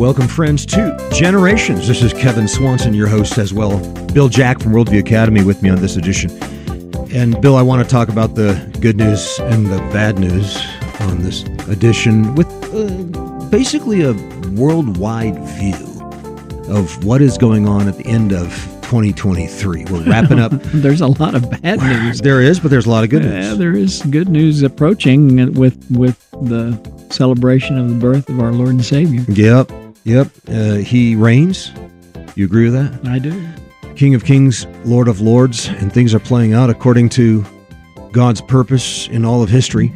Welcome, friends, to Generations. This is Kevin Swanson, your host as well. Bill Jack from Worldview Academy with me on this edition. And Bill, I want to talk about the good news and the bad news on this edition with uh, basically a worldwide view of what is going on at the end of 2023. We're wrapping up. there's a lot of bad news. There is, but there's a lot of good news. Yeah, there is good news approaching with with the celebration of the birth of our Lord and Savior. Yep, yep. Uh, he reigns. You agree with that? I do. King of Kings, Lord of Lords, and things are playing out according to God's purpose in all of history.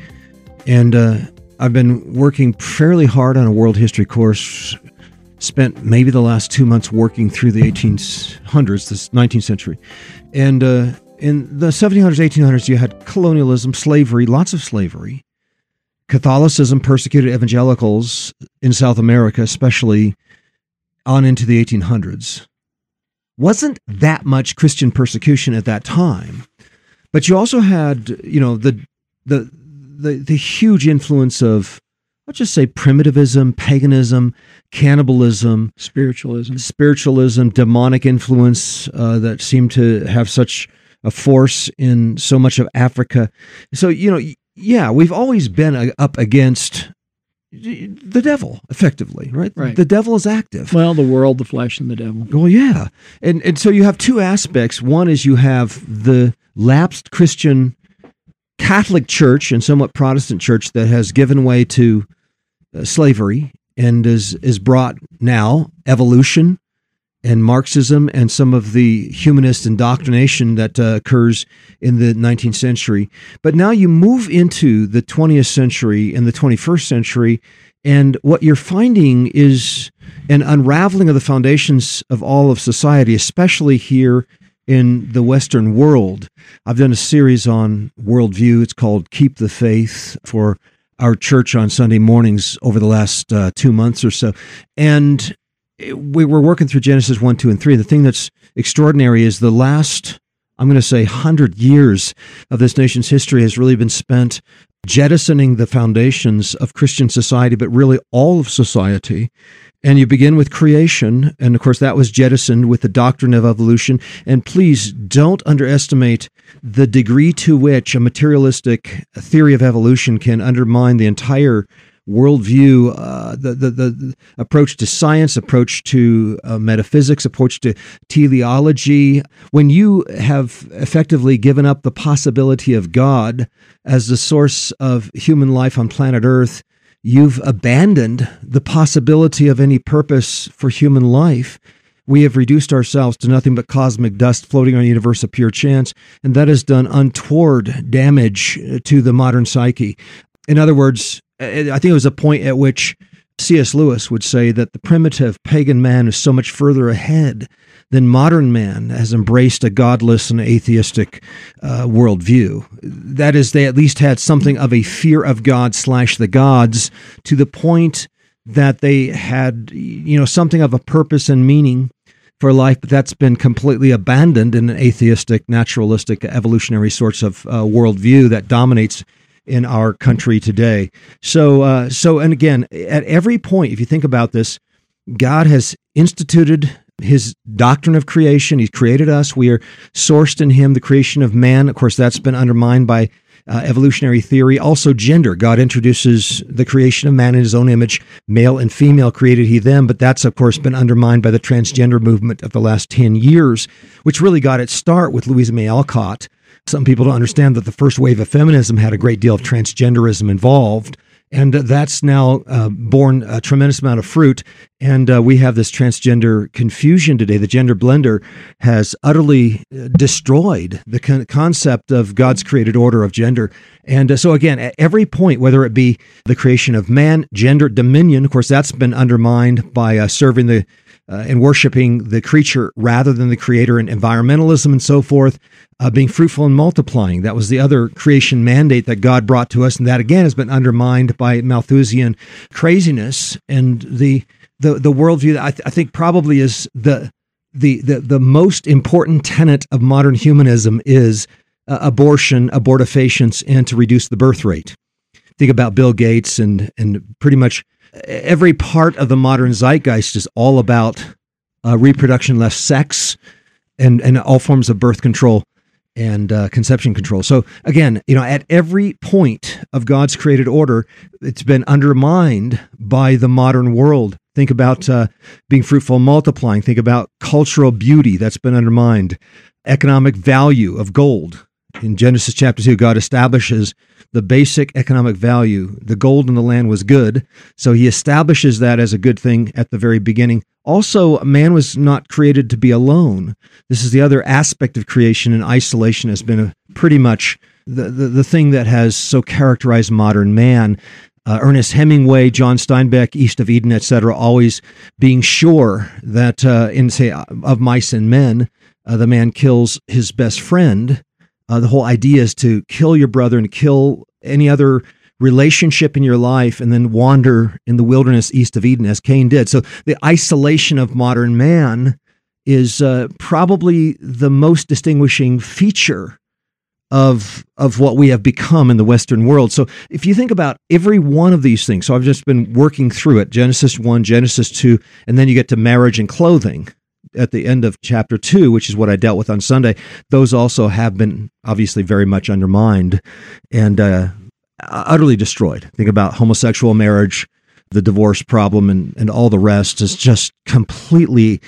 And uh, I've been working fairly hard on a world history course. Spent maybe the last two months working through the 1800s, this 19th century. And uh, in the 1700s, 1800s, you had colonialism, slavery, lots of slavery. Catholicism persecuted evangelicals in South America, especially on into the 1800s. Wasn't that much Christian persecution at that time, but you also had, you know, the the the, the huge influence of let's just say primitivism, paganism, cannibalism, spiritualism, spiritualism, demonic influence uh, that seemed to have such a force in so much of Africa. So you know, yeah, we've always been up against the devil effectively right? Right. The devil is active. Well the world the flesh and the devil. Well yeah. And and so you have two aspects. One is you have the lapsed christian catholic church and somewhat protestant church that has given way to uh, slavery and is is brought now evolution and Marxism and some of the humanist indoctrination that uh, occurs in the 19th century. But now you move into the 20th century and the 21st century, and what you're finding is an unraveling of the foundations of all of society, especially here in the Western world. I've done a series on worldview. It's called Keep the Faith for our church on Sunday mornings over the last uh, two months or so. And we were working through Genesis 1, 2, and 3. The thing that's extraordinary is the last, I'm going to say, 100 years of this nation's history has really been spent jettisoning the foundations of Christian society, but really all of society. And you begin with creation. And of course, that was jettisoned with the doctrine of evolution. And please don't underestimate the degree to which a materialistic theory of evolution can undermine the entire worldview, uh, the, the, the approach to science, approach to uh, metaphysics, approach to teleology. When you have effectively given up the possibility of God as the source of human life on planet Earth, you've abandoned the possibility of any purpose for human life. We have reduced ourselves to nothing but cosmic dust floating on a universe of pure chance, and that has done untoward damage to the modern psyche. In other words, I think it was a point at which C.S. Lewis would say that the primitive pagan man is so much further ahead than modern man has embraced a godless and atheistic uh, worldview. That is, they at least had something of a fear of God slash the gods to the point that they had, you know, something of a purpose and meaning for life, but that's been completely abandoned in an atheistic, naturalistic, evolutionary sorts of uh, worldview that dominates in our country today. So, uh, so, and again, at every point, if you think about this, God has instituted his doctrine of creation. He's created us. We are sourced in him, the creation of man. Of course, that's been undermined by uh, evolutionary theory. Also, gender. God introduces the creation of man in his own image. Male and female created he them, but that's, of course, been undermined by the transgender movement of the last 10 years, which really got its start with Louisa May Alcott some people don't understand that the first wave of feminism had a great deal of transgenderism involved. And that's now uh, borne a tremendous amount of fruit. And uh, we have this transgender confusion today. The gender blender has utterly uh, destroyed the con- concept of God's created order of gender. And uh, so, again, at every point, whether it be the creation of man, gender, dominion, of course, that's been undermined by uh, serving the uh, and worshiping the creature rather than the creator and environmentalism and so forth, uh, being fruitful and multiplying. That was the other creation mandate that God brought to us. And that again has been undermined by Malthusian craziness and the, the, the worldview that I, th- I think probably is the, the, the, the most important tenet of modern humanism is uh, abortion, abortifacients, and to reduce the birth rate. Think about Bill Gates and, and pretty much every part of the modern zeitgeist is all about uh, reproduction, less sex, and and all forms of birth control and uh, conception control. So again, you know, at every point of God's created order, it's been undermined by the modern world. Think about uh, being fruitful, multiplying. Think about cultural beauty that's been undermined. Economic value of gold. In Genesis chapter two, God establishes the basic economic value. The gold in the land was good, so He establishes that as a good thing at the very beginning. Also, man was not created to be alone. This is the other aspect of creation, and isolation has been a, pretty much the, the, the thing that has so characterized modern man. Uh, Ernest Hemingway, John Steinbeck, East of Eden, etc., always being sure that uh, in say of mice and men, uh, the man kills his best friend. Uh, the whole idea is to kill your brother and kill any other relationship in your life and then wander in the wilderness east of Eden as Cain did. So the isolation of modern man is uh, probably the most distinguishing feature of of what we have become in the western world. So if you think about every one of these things, so I've just been working through it, Genesis 1, Genesis 2, and then you get to marriage and clothing at the end of chapter 2, which is what I dealt with on Sunday. Those also have been obviously very much undermined and uh, utterly destroyed. Think about homosexual marriage, the divorce problem, and, and all the rest is just completely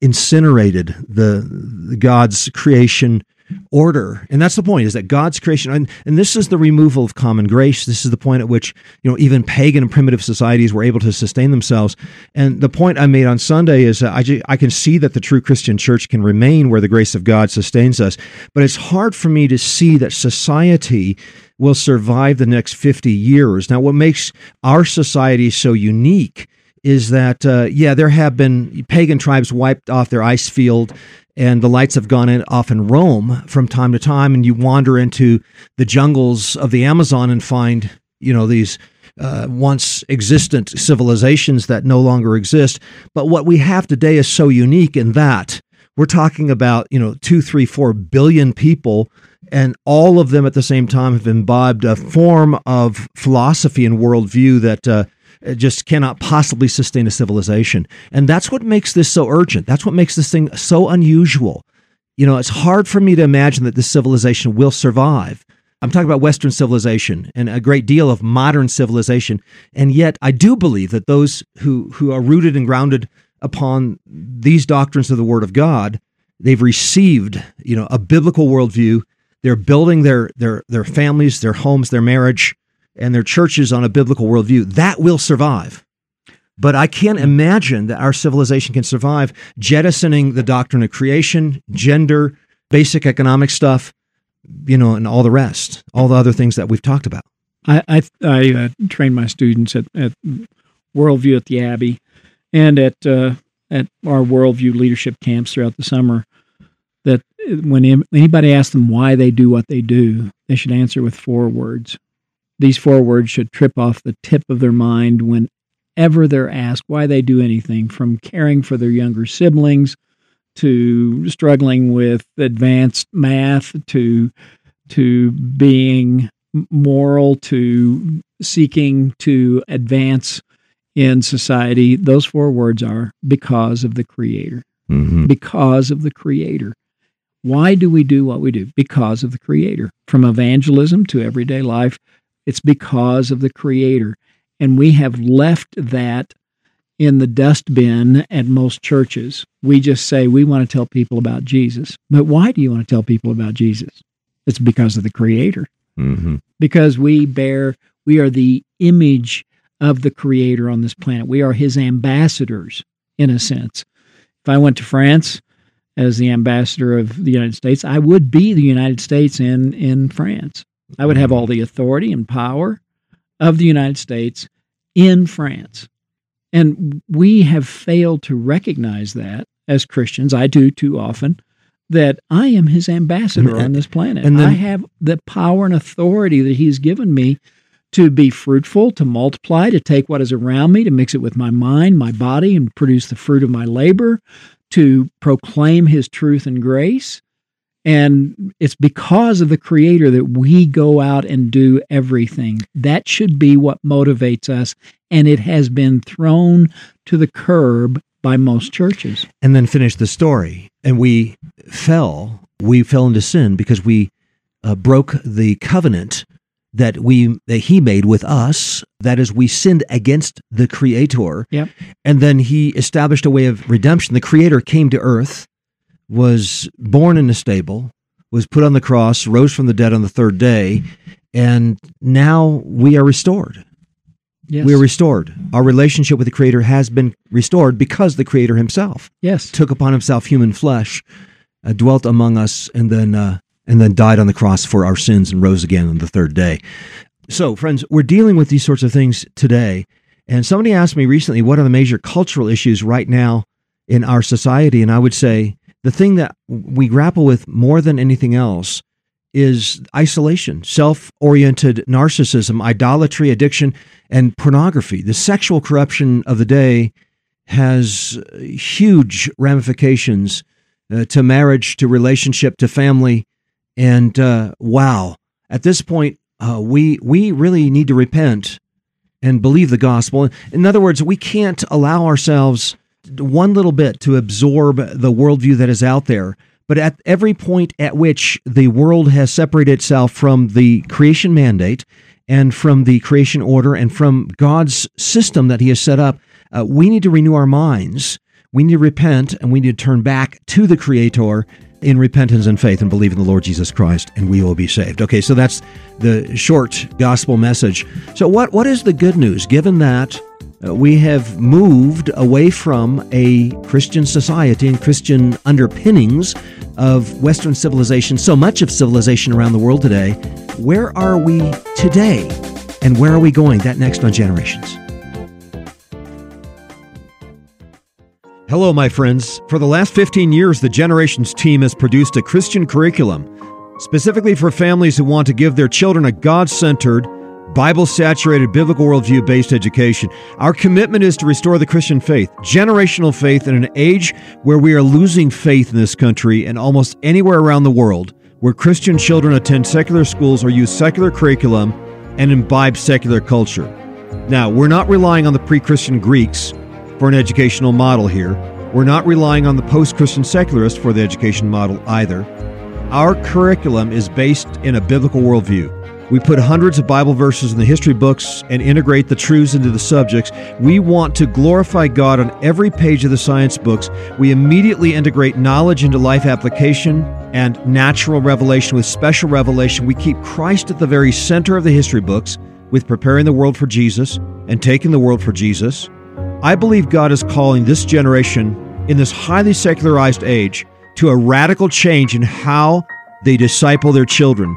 incinerated the, the God's creation order. And that's the point is that god's creation and, and this is the removal of common grace. This is the point at which you know even pagan and primitive societies were able to sustain themselves. And the point i made on sunday is I, I can see that the true christian church can remain where the grace of god sustains us. But it's hard for me to see that society will survive the next 50 years. Now, what makes our society so unique is that, uh, yeah, there have been pagan tribes wiped off their ice field, and the lights have gone in, off in Rome from time to time, and you wander into the jungles of the Amazon and find, you know, these. Uh, once existent civilizations that no longer exist. But what we have today is so unique in that we're talking about, you know, two, three, four billion people and all of them at the same time have imbibed a form of philosophy and worldview that uh, Uh, just cannot possibly sustain a civilization. And that's what makes this so urgent. That's what makes this thing so unusual. You know, it's hard for me to imagine that this civilization will survive. I'm talking about Western civilization and a great deal of modern civilization. And yet, I do believe that those who, who are rooted and grounded upon these doctrines of the Word of God, they've received, you know, a biblical worldview they're building their their their families, their homes, their marriage, and their churches on a biblical worldview. That will survive. But I can't imagine that our civilization can survive jettisoning the doctrine of creation, gender, basic economic stuff, you know, and all the rest, all the other things that we've talked about. I I, I uh, my students at, at Worldview at the Abbey and at uh, at our Worldview leadership camps throughout the summer that when anybody asks them why they do what they do, they should answer with four words. These four words should trip off the tip of their mind whenever they're asked why they do anything, from caring for their younger siblings to struggling with advanced math to to being moral to seeking to advance in society. Those four words are because of the Creator. Mm-hmm. Because of the Creator. Why do we do what we do? Because of the Creator. From evangelism to everyday life, it's because of the Creator. And we have left that in the dustbin at most churches. We just say we want to tell people about Jesus. But why do you want to tell people about Jesus? It's because of the Creator. Mm-hmm. Because we bear, we are the image of the Creator on this planet. We are His ambassadors, in a sense. If I went to France, as the ambassador of the United States, I would be the United States in in France. I would have all the authority and power of the United States in France. And we have failed to recognize that as Christians. I do too often that I am his ambassador on this planet. And then, I have the power and authority that he's given me to be fruitful, to multiply, to take what is around me, to mix it with my mind, my body, and produce the fruit of my labor, to proclaim his truth and grace. And it's because of the Creator that we go out and do everything. That should be what motivates us and it has been thrown to the curb by most churches. And then finish the story. And we fell, we fell into sin because we uh, broke the covenant that we that he made with us that is we sinned against the creator Yep. and then he established a way of redemption the creator came to earth was born in a stable was put on the cross rose from the dead on the third day and now we are restored Yes. we are restored our relationship with the creator has been restored because the creator himself yes. took upon himself human flesh, uh, dwelt among us, and then uh, and then died on the cross for our sins and rose again on the third day. So, friends, we're dealing with these sorts of things today. And somebody asked me recently, what are the major cultural issues right now in our society? And I would say the thing that we grapple with more than anything else is isolation, self oriented narcissism, idolatry, addiction, and pornography. The sexual corruption of the day has huge ramifications uh, to marriage, to relationship, to family. And uh, wow, at this point, uh, we we really need to repent and believe the gospel. In other words, we can't allow ourselves one little bit to absorb the worldview that is out there. But at every point at which the world has separated itself from the creation mandate and from the creation order and from God's system that He has set up, uh, we need to renew our minds. We need to repent and we need to turn back to the Creator in repentance and faith and believe in the Lord Jesus Christ, and we will be saved. Okay, so that's the short gospel message. So, what, what is the good news given that Uh, we have moved away from a Christian society and Christian underpinnings of Western civilization, so much of civilization around the world today? Where are we today? And where are we going? That next on Generations. Hello, my friends. For the last 15 years, the Generations team has produced a Christian curriculum specifically for families who want to give their children a God centered, Bible saturated, biblical worldview based education. Our commitment is to restore the Christian faith, generational faith, in an age where we are losing faith in this country and almost anywhere around the world, where Christian children attend secular schools or use secular curriculum and imbibe secular culture. Now, we're not relying on the pre Christian Greeks for an educational model here. We're not relying on the post Christian secularists for the education model either. Our curriculum is based in a biblical worldview. We put hundreds of Bible verses in the history books and integrate the truths into the subjects. We want to glorify God on every page of the science books. We immediately integrate knowledge into life application and natural revelation with special revelation. We keep Christ at the very center of the history books with preparing the world for Jesus and taking the world for Jesus. I believe God is calling this generation in this highly secularized age to a radical change in how they disciple their children.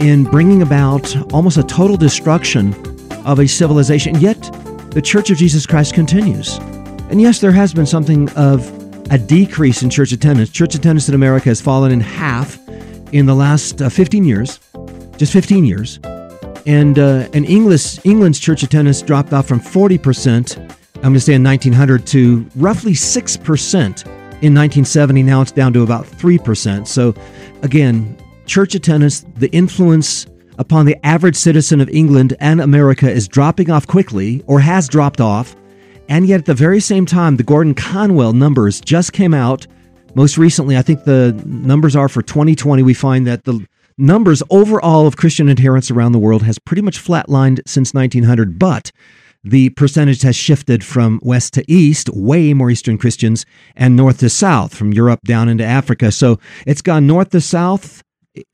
in bringing about almost a total destruction of a civilization. Yet the Church of Jesus Christ continues. And yes, there has been something of a decrease in church attendance. Church attendance in America has fallen in half in the last uh, 15 years, just 15 years. And, uh, and England's church attendance dropped off from 40%, I'm going to say in 1900, to roughly 6% in 1970. Now it's down to about 3%. So, again, church attendance, the influence upon the average citizen of England and America is dropping off quickly or has dropped off. And yet, at the very same time, the Gordon Conwell numbers just came out. Most recently, I think the numbers are for 2020. We find that the numbers overall of Christian adherents around the world has pretty much flatlined since 1900, but the percentage has shifted from west to east, way more Eastern Christians, and north to south, from Europe down into Africa. So it's gone north to south,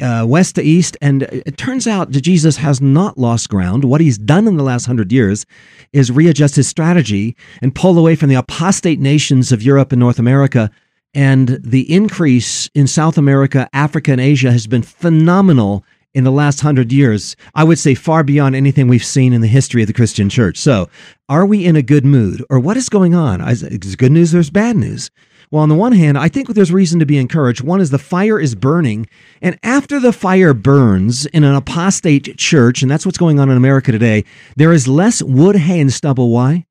uh, west to east, and it turns out that Jesus has not lost ground. What he's done in the last hundred years is readjust his strategy and pull away from the apostate nations of Europe and North America. And the increase in South America, Africa, and Asia has been phenomenal in the last hundred years, I would say far beyond anything we've seen in the history of the Christian church. So, are we in a good mood or what is going on? Is it good news? There's bad news. Well, on the one hand, I think there's reason to be encouraged. One is the fire is burning, and after the fire burns in an apostate church, and that's what's going on in America today, there is less wood, hay, and stubble. Why?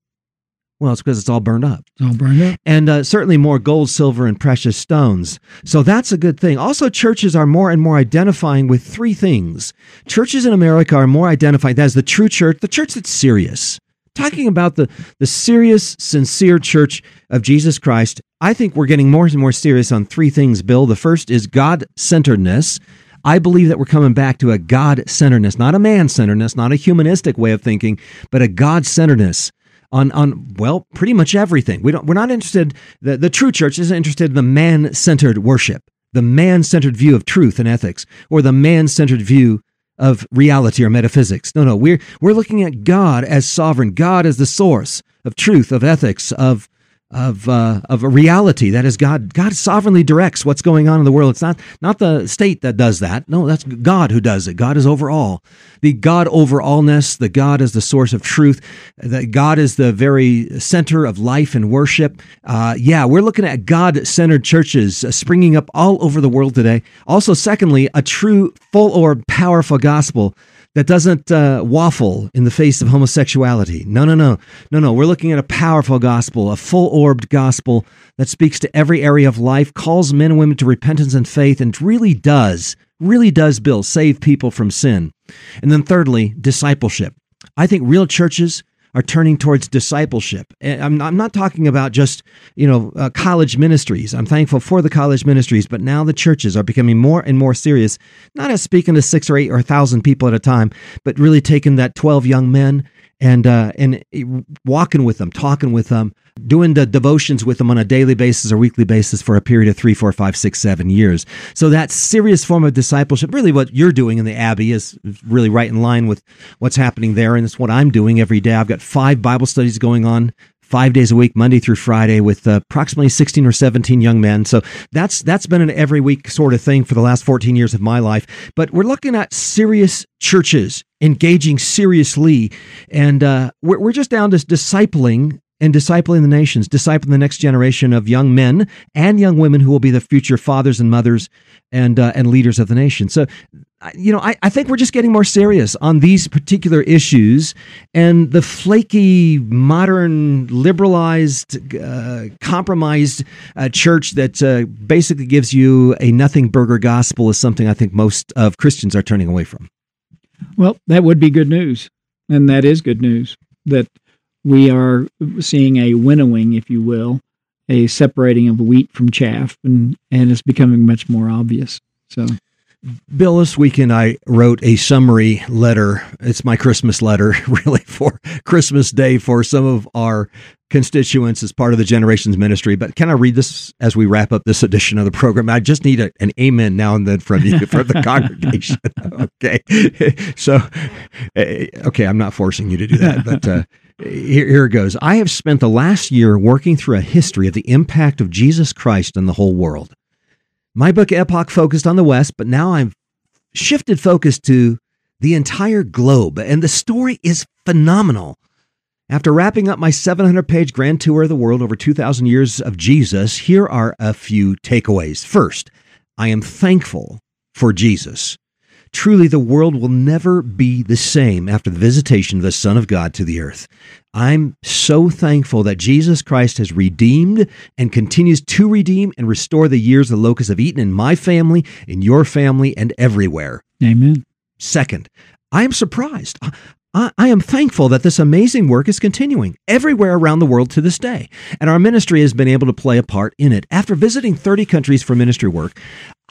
Well, it's because it's all burned up. It's all burned up. And uh, certainly more gold, silver, and precious stones. So that's a good thing. Also, churches are more and more identifying with three things. Churches in America are more identified as the true church, the church that's serious. Talking about the, the serious, sincere church of Jesus Christ, I think we're getting more and more serious on three things, Bill. The first is God centeredness. I believe that we're coming back to a God centeredness, not a man centeredness, not a humanistic way of thinking, but a God centeredness on on well pretty much everything. We don't we're not interested the, the true church isn't interested in the man-centered worship, the man-centered view of truth and ethics, or the man-centered view of reality or metaphysics. No, no, we're we're looking at God as sovereign, God as the source of truth, of ethics, of of uh, of a reality that is God. God sovereignly directs what's going on in the world. It's not not the state that does that. No, that's God who does it. God is over all. The God over allness. The God is the source of truth. That God is the very center of life and worship. Uh, yeah, we're looking at God centered churches uh, springing up all over the world today. Also, secondly, a true, full or powerful gospel that doesn't uh, waffle in the face of homosexuality. No, no, no. No, no. We're looking at a powerful gospel, a full orbed gospel that speaks to every area of life, calls men and women to repentance and faith, and really does, really does, Bill, save people from sin. And then thirdly, discipleship. I think real churches are turning towards discipleship. I'm, I'm not talking about just you know uh, college ministries. I'm thankful for the college ministries, but now the churches are becoming more and more serious, not as speaking to six or eight or a thousand people at a time, but really taking that 12 young men and uh, and walking with them, talking with them, doing the devotions with them on a daily basis or weekly basis for a period of three, four, five, six, seven years. So that serious form of discipleship, really what you're doing in the Abbey is really right in line with what's happening there. And it's what I'm doing every day. I've got five Bible studies going on five days a week, Monday through Friday, with uh, approximately 16 or 17 young men. So that's that's been an every week sort of thing for the last 14 years of my life. But we're looking at serious churches engaging seriously, and uh, we're, we're just down to discipling and discipling the nations, discipling the next generation of young men and young women who will be the future fathers and mothers and uh, and leaders of the nation. So, you know, I, I think we're just getting more serious on these particular issues, and the flaky, modern, liberalized, uh, compromised uh, church that uh, basically gives you a nothing burger gospel is something I think most of Christians are turning away from. Well, that would be good news, and that is good news that we are seeing a winnowing, if you will, a separating of wheat from chaff, and and it's becoming much more obvious. So. Bill, this weekend I wrote a summary letter. It's my Christmas letter, really, for Christmas Day for some of our constituents as part of the Generations Ministry. But can I read this as we wrap up this edition of the program? I just need a, an amen now and then from you, from the congregation. okay. So, eh, okay, I'm not forcing you to do that, but. Uh, here, here it goes. I have spent the last year working through a history of the impact of Jesus Christ on the whole world. My book Epoch focused on the West, but now I've shifted focus to the entire globe, and the story is phenomenal. After wrapping up my 700 page grand tour of the world over 2,000 years of Jesus, here are a few takeaways. First, I am thankful for Jesus. Truly, the world will never be the same after the visitation of the Son of God to the earth. I'm so thankful that Jesus Christ has redeemed and continues to redeem and restore the years the locusts have eaten in my family, in your family, and everywhere. Amen. Second, I am surprised. I, am thankful that this amazing work is continuing everywhere around the world to this day, and our ministry has been able to play a part in it. After visiting 30 countries for ministry work,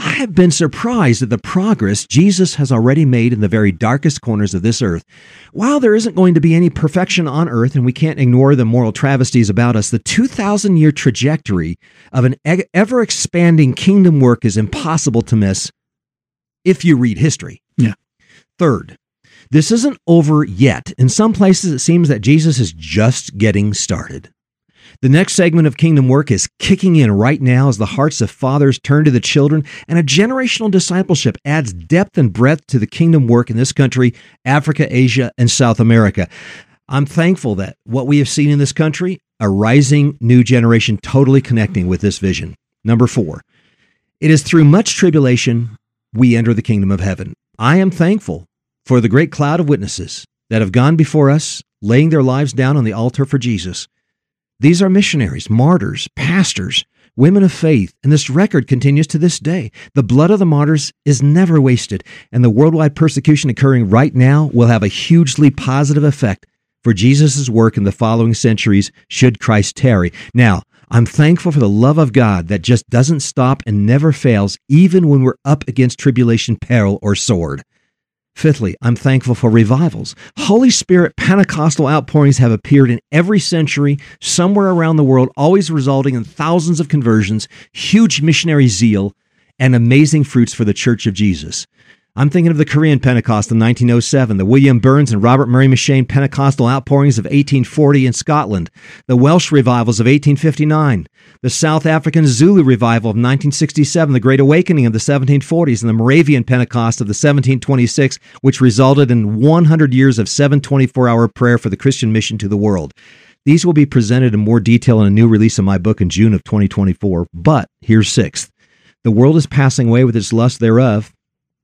I have been surprised at the progress Jesus has already made in the very darkest corners of this earth. While there isn't going to be any perfection on earth, and we can't ignore the moral travesties about us, the 2,000 year trajectory of an ever expanding kingdom work is impossible to miss if you read history. Yeah. Third, this isn't over yet. In some places, it seems that Jesus is just getting started. The next segment of Kingdom Work is kicking in right now as the hearts of fathers turn to the children, and a generational discipleship adds depth and breadth to the kingdom work in this country, Africa, Asia, and South America. I'm thankful that what we have seen in this country, a rising new generation totally connecting with this vision. Number four, it is through much tribulation we enter the kingdom of heaven. I am thankful for the great cloud of witnesses that have gone before us, laying their lives down on the altar for Jesus. These are missionaries, martyrs, pastors, women of faith, and this record continues to this day. The blood of the martyrs is never wasted, and the worldwide persecution occurring right now will have a hugely positive effect for Jesus' work in the following centuries should Christ tarry. Now, I'm thankful for the love of God that just doesn't stop and never fails, even when we're up against tribulation, peril, or sword. Fifthly, I'm thankful for revivals. Holy Spirit Pentecostal outpourings have appeared in every century, somewhere around the world, always resulting in thousands of conversions, huge missionary zeal, and amazing fruits for the Church of Jesus. I'm thinking of the Korean Pentecost in 1907, the William Burns and Robert Murray M'Cheyne Pentecostal outpourings of 1840 in Scotland, the Welsh revivals of 1859, the South African Zulu revival of 1967, the Great Awakening of the 1740s, and the Moravian Pentecost of the 1726, which resulted in 100 years of 724 hour prayer for the Christian mission to the world. These will be presented in more detail in a new release of my book in June of 2024. But here's sixth. The world is passing away with its lust thereof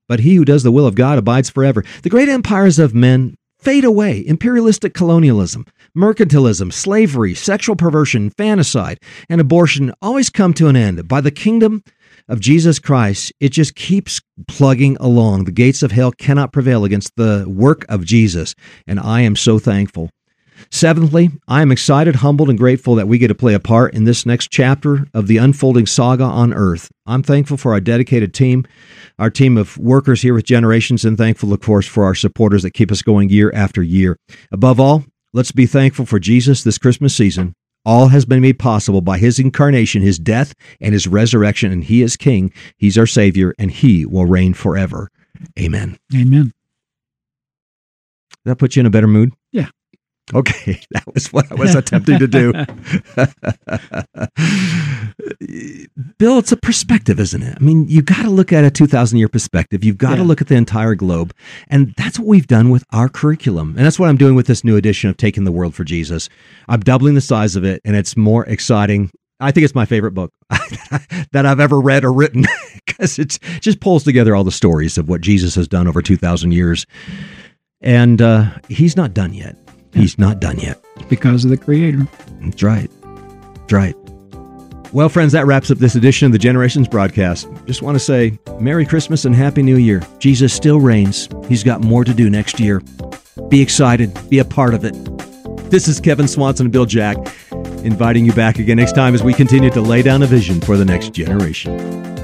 but he who does the will of God abides forever. The great empires of men fade away. Imperialistic colonialism, mercantilism, slavery, sexual perversion, fanticide, and abortion always come to an end. By the kingdom of Jesus Christ, it just keeps plugging along. The gates of hell cannot prevail against the work of Jesus, and I am so thankful. Seventhly, I am excited, humbled, and grateful that we get to play a part in this next chapter of the unfolding saga on earth. I'm thankful for our dedicated team, our team of workers here with Generations, and thankful, of course, for our supporters that keep us going year after year. Above all, let's be thankful for Jesus this Christmas season. All has been made possible by his incarnation, his death, and his resurrection, and he is king. He's our Savior, and he will reign forever. Amen. Amen. That put you in a better mood? Yeah. Okay, that was what I was attempting to do. Bill, it's a perspective, isn't it? I mean, you got to look at a 2,000 year perspective. You've got yeah. to look at the entire globe. And that's what we've done with our curriculum. And that's what I'm doing with this new edition of Taking the World for Jesus. I'm doubling the size of it, and it's more exciting. I think it's my favorite book that I've ever read or written because it just pulls together all the stories of what Jesus has done over 2,000 years. And uh, he's not done yet. He's not done yet. Because of the Creator. That's right. That's right. Well, friends, that wraps up this edition of the Generations broadcast. Just want to say Merry Christmas and Happy New Year. Jesus still reigns. He's got more to do next year. Be excited, be a part of it. This is Kevin Swanson and Bill Jack inviting you back again next time as we continue to lay down a vision for the next generation.